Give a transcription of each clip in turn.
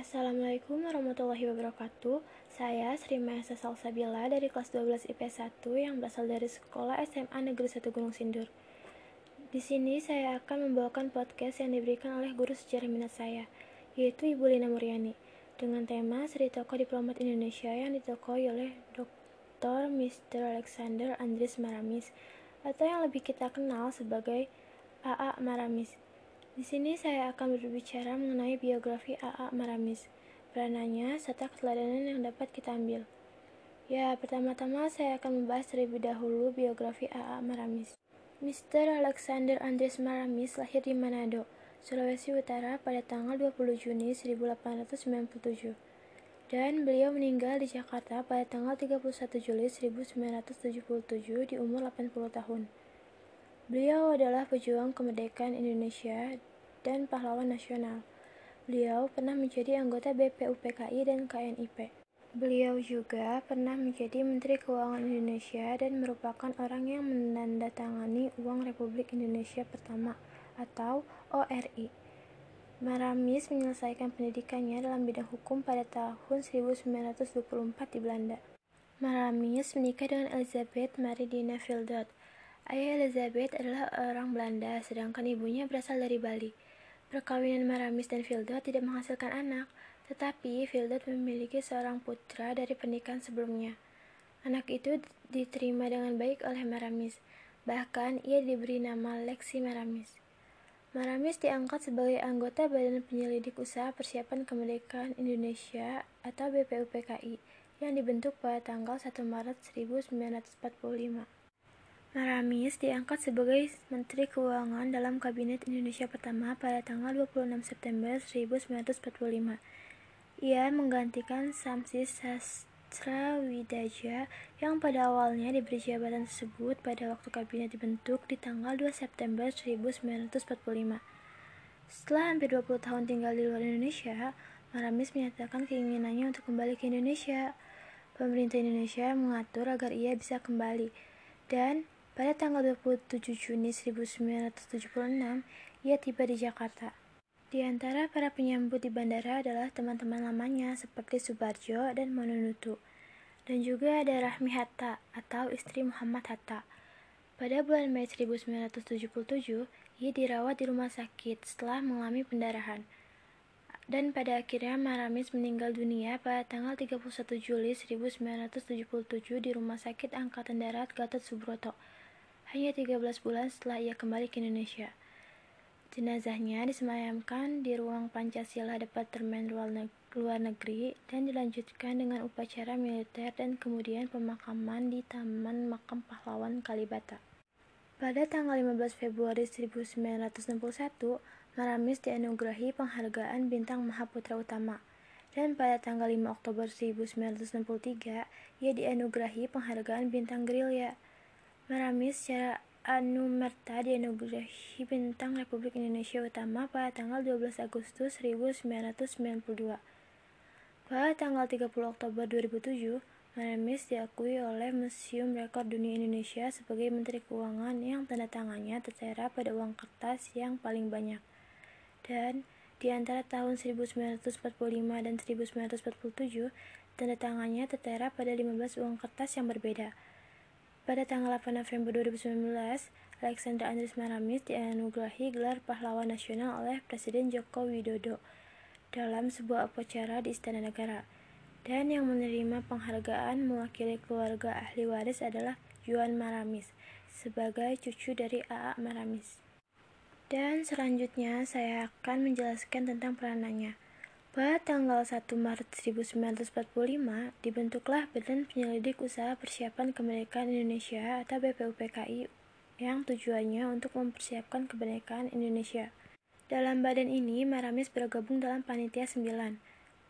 Assalamualaikum warahmatullahi wabarakatuh. Saya Sri Mahesa Salsabila dari kelas 12 IP 1 yang berasal dari Sekolah SMA Negeri 1 Gunung Sindur. Di sini saya akan membawakan podcast yang diberikan oleh guru sejarah minat saya, yaitu Ibu Lina Muryani, dengan tema Seri Tokoh Diplomat Indonesia yang ditokoi oleh Dr. Mr. Alexander Andris Maramis, atau yang lebih kita kenal sebagai AA Maramis. Di sini saya akan berbicara mengenai biografi A.A. Maramis, peranannya, serta keteladanan yang dapat kita ambil. Ya, pertama-tama saya akan membahas terlebih dahulu biografi A.A. Maramis. Mr. Alexander Andres Maramis lahir di Manado, Sulawesi Utara pada tanggal 20 Juni 1897 dan beliau meninggal di Jakarta pada tanggal 31 Juli 1977 di umur 80 tahun. Beliau adalah pejuang kemerdekaan Indonesia dan pahlawan nasional. Beliau pernah menjadi anggota BPUPKI dan KNIP. Beliau juga pernah menjadi Menteri Keuangan Indonesia dan merupakan orang yang menandatangani Uang Republik Indonesia Pertama atau ORI. Maramis menyelesaikan pendidikannya dalam bidang hukum pada tahun 1924 di Belanda. Maramis menikah dengan Elizabeth Maridina Vildot Ayah Elizabeth adalah orang Belanda, sedangkan ibunya berasal dari Bali. Perkawinan Maramis dan Vildot tidak menghasilkan anak, tetapi Vildot memiliki seorang putra dari pernikahan sebelumnya. Anak itu diterima dengan baik oleh Maramis, bahkan ia diberi nama Lexi Maramis. Maramis diangkat sebagai anggota Badan Penyelidik Usaha Persiapan Kemerdekaan Indonesia atau BPUPKI yang dibentuk pada tanggal 1 Maret 1945. Maramis diangkat sebagai Menteri Keuangan dalam Kabinet Indonesia Pertama pada tanggal 26 September 1945. Ia menggantikan Samsis Sastra-Widaja yang pada awalnya diberi jabatan tersebut pada waktu kabinet dibentuk di tanggal 2 September 1945. Setelah hampir 20 tahun tinggal di luar Indonesia, Maramis menyatakan keinginannya untuk kembali ke Indonesia. Pemerintah Indonesia mengatur agar ia bisa kembali dan pada tanggal 27 Juni 1976, ia tiba di Jakarta. Di antara para penyambut di bandara adalah teman-teman lamanya seperti Subarjo dan Manunutu. Dan juga ada Rahmi Hatta atau istri Muhammad Hatta. Pada bulan Mei 1977, ia dirawat di rumah sakit setelah mengalami pendarahan. Dan pada akhirnya Maramis meninggal dunia pada tanggal 31 Juli 1977 di Rumah Sakit Angkatan Darat Gatot Subroto hanya 13 bulan setelah ia kembali ke Indonesia. Jenazahnya disemayamkan di ruang Pancasila Departemen Luar Negeri dan dilanjutkan dengan upacara militer dan kemudian pemakaman di Taman Makam Pahlawan Kalibata. Pada tanggal 15 Februari 1961, Maramis dianugerahi penghargaan Bintang Mahaputra Utama. Dan pada tanggal 5 Oktober 1963, ia dianugerahi penghargaan Bintang Gerilya. Maramis secara anumerta dianugerahi Bintang Republik Indonesia Utama pada tanggal 12 Agustus 1992. Pada tanggal 30 Oktober 2007, Maramis diakui oleh Museum Rekor Dunia Indonesia sebagai Menteri Keuangan yang tanda tangannya tertera pada uang kertas yang paling banyak. Dan di antara tahun 1945 dan 1947, tanda tangannya tertera pada 15 uang kertas yang berbeda. Pada tanggal 8 November 2019, Alexander Andres Maramis dianugerahi gelar pahlawan nasional oleh Presiden Joko Widodo dalam sebuah upacara di Istana Negara. Dan yang menerima penghargaan mewakili keluarga ahli waris adalah Juan Maramis sebagai cucu dari AA Maramis. Dan selanjutnya saya akan menjelaskan tentang peranannya. Pada tanggal 1 Maret 1945, dibentuklah Badan Penyelidik Usaha Persiapan Kemerdekaan Indonesia atau BPUPKI yang tujuannya untuk mempersiapkan kemerdekaan Indonesia. Dalam badan ini, Maramis bergabung dalam Panitia 9.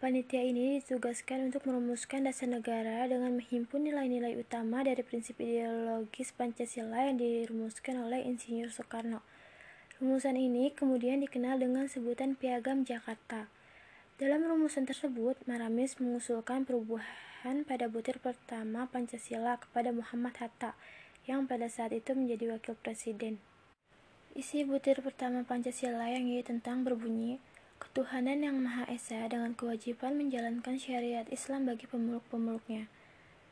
Panitia ini ditugaskan untuk merumuskan dasar negara dengan menghimpun nilai-nilai utama dari prinsip ideologis Pancasila yang dirumuskan oleh Insinyur Soekarno. Rumusan ini kemudian dikenal dengan sebutan Piagam Jakarta. Dalam rumusan tersebut, Maramis mengusulkan perubahan pada butir pertama Pancasila kepada Muhammad Hatta, yang pada saat itu menjadi wakil presiden. Isi butir pertama Pancasila yang ia tentang berbunyi, ketuhanan yang Maha Esa dengan kewajiban menjalankan syariat Islam bagi pemeluk-pemeluknya.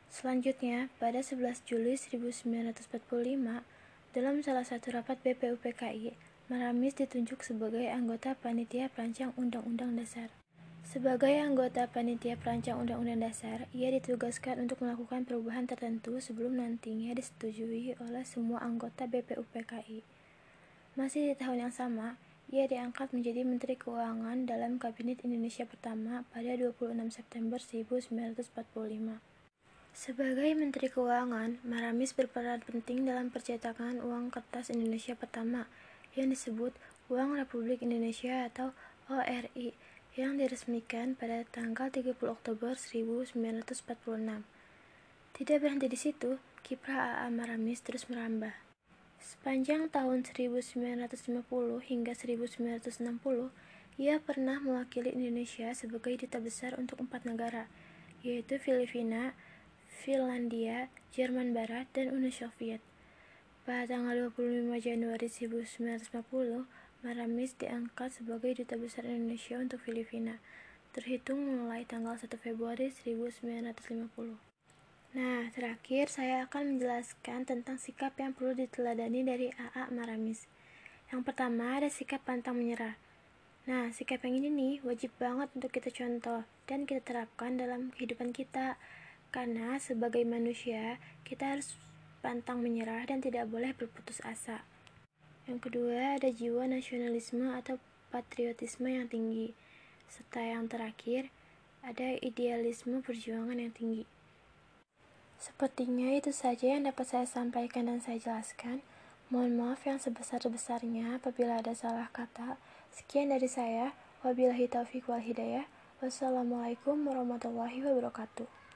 Selanjutnya, pada 11 Juli 1945, dalam salah satu rapat BPUPKI, Maramis ditunjuk sebagai anggota Panitia Perancang Undang-Undang Dasar. Sebagai anggota Panitia Perancang Undang-Undang Dasar, ia ditugaskan untuk melakukan perubahan tertentu sebelum nantinya disetujui oleh semua anggota BPUPKI. Masih di tahun yang sama, ia diangkat menjadi Menteri Keuangan dalam Kabinet Indonesia pertama pada 26 September 1945. Sebagai Menteri Keuangan, Maramis berperan penting dalam percetakan uang kertas Indonesia pertama yang disebut Uang Republik Indonesia atau ORI yang diresmikan pada tanggal 30 Oktober 1946. Tidak berhenti di situ, kiprah AA Maramis terus merambah. Sepanjang tahun 1950 hingga 1960, ia pernah mewakili Indonesia sebagai duta besar untuk empat negara, yaitu Filipina, Finlandia, Jerman Barat, dan Uni Soviet. Pada tanggal 25 Januari 1950, Maramis diangkat sebagai Duta Besar Indonesia untuk Filipina, terhitung mulai tanggal 1 Februari 1950. Nah, terakhir saya akan menjelaskan tentang sikap yang perlu diteladani dari AA Maramis. Yang pertama ada sikap pantang menyerah. Nah, sikap yang ini nih wajib banget untuk kita contoh dan kita terapkan dalam kehidupan kita. Karena sebagai manusia, kita harus pantang menyerah dan tidak boleh berputus asa. Yang kedua, ada jiwa nasionalisme atau patriotisme yang tinggi. Serta yang terakhir, ada idealisme perjuangan yang tinggi. Sepertinya itu saja yang dapat saya sampaikan dan saya jelaskan. Mohon maaf yang sebesar-besarnya apabila ada salah kata. Sekian dari saya. Wabillahi taufiq wal hidayah. Wassalamualaikum warahmatullahi wabarakatuh.